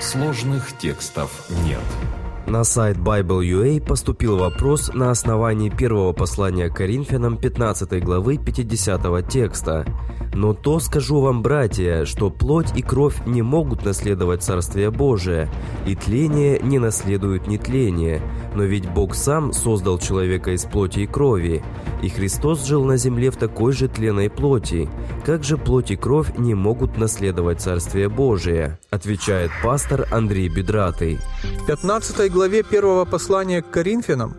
Сложных текстов нет. На сайт Bible.ua поступил вопрос на основании первого послания Коринфянам 15 главы 50 текста. «Но то скажу вам, братья, что плоть и кровь не могут наследовать Царствие Божие, и тление не наследует нетление. Но ведь Бог сам создал человека из плоти и крови, и Христос жил на земле в такой же тленной плоти. Как же плоть и кровь не могут наследовать Царствие Божие?» отвечает пастор Андрей Бедратый. В 15 главе первого послания к Коринфянам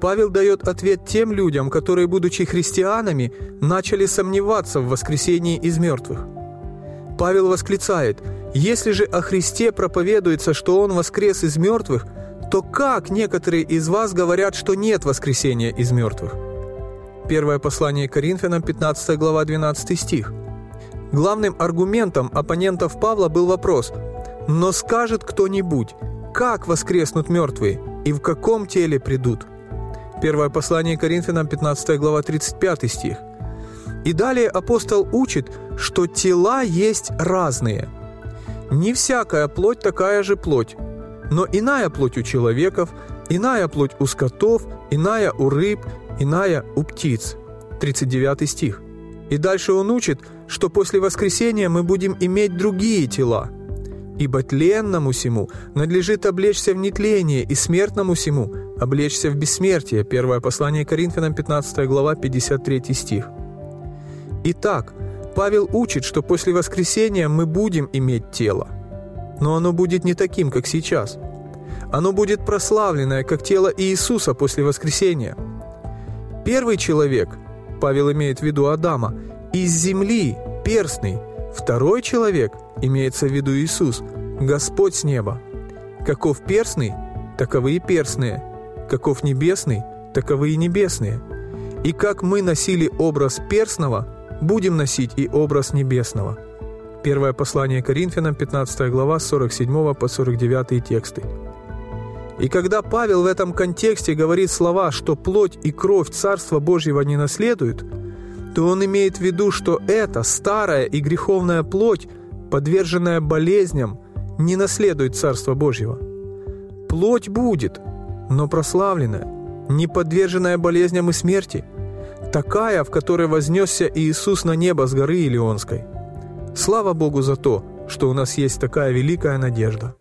Павел дает ответ тем людям, которые, будучи христианами, начали сомневаться в воскресении из мертвых. Павел восклицает, «Если же о Христе проповедуется, что Он воскрес из мертвых, то как некоторые из вас говорят, что нет воскресения из мертвых?» Первое послание Коринфянам, 15 глава, 12 стих. Главным аргументом оппонентов Павла был вопрос «Но скажет кто-нибудь, как воскреснут мертвые и в каком теле придут?» Первое послание Коринфянам, 15 глава, 35 стих. И далее апостол учит, что тела есть разные. Не всякая плоть такая же плоть, но иная плоть у человеков, иная плоть у скотов, иная у рыб, иная у птиц. 39 стих. И дальше он учит, что после воскресения мы будем иметь другие тела. Ибо тленному сему надлежит облечься в нетление, и смертному сему облечься в бессмертие. Первое послание Коринфянам, 15 глава, 53 стих. Итак, Павел учит, что после воскресения мы будем иметь тело. Но оно будет не таким, как сейчас. Оно будет прославленное, как тело Иисуса после воскресения. Первый человек, Павел имеет в виду Адама, из земли, перстный. Второй человек, имеется в виду Иисус, Господь с неба. Каков перстный, таковы и перстные. Каков небесный, таковы и небесные. И как мы носили образ перстного, будем носить и образ небесного. Первое послание Коринфянам, 15 глава, 47 по 49 тексты. И когда Павел в этом контексте говорит слова, что плоть и кровь Царства Божьего не наследуют, то он имеет в виду, что эта старая и греховная плоть, подверженная болезням, не наследует Царство Божьего. Плоть будет, но прославленная, не подверженная болезням и смерти, такая, в которой вознесся Иисус на небо с горы Илионской. Слава Богу за то, что у нас есть такая великая надежда.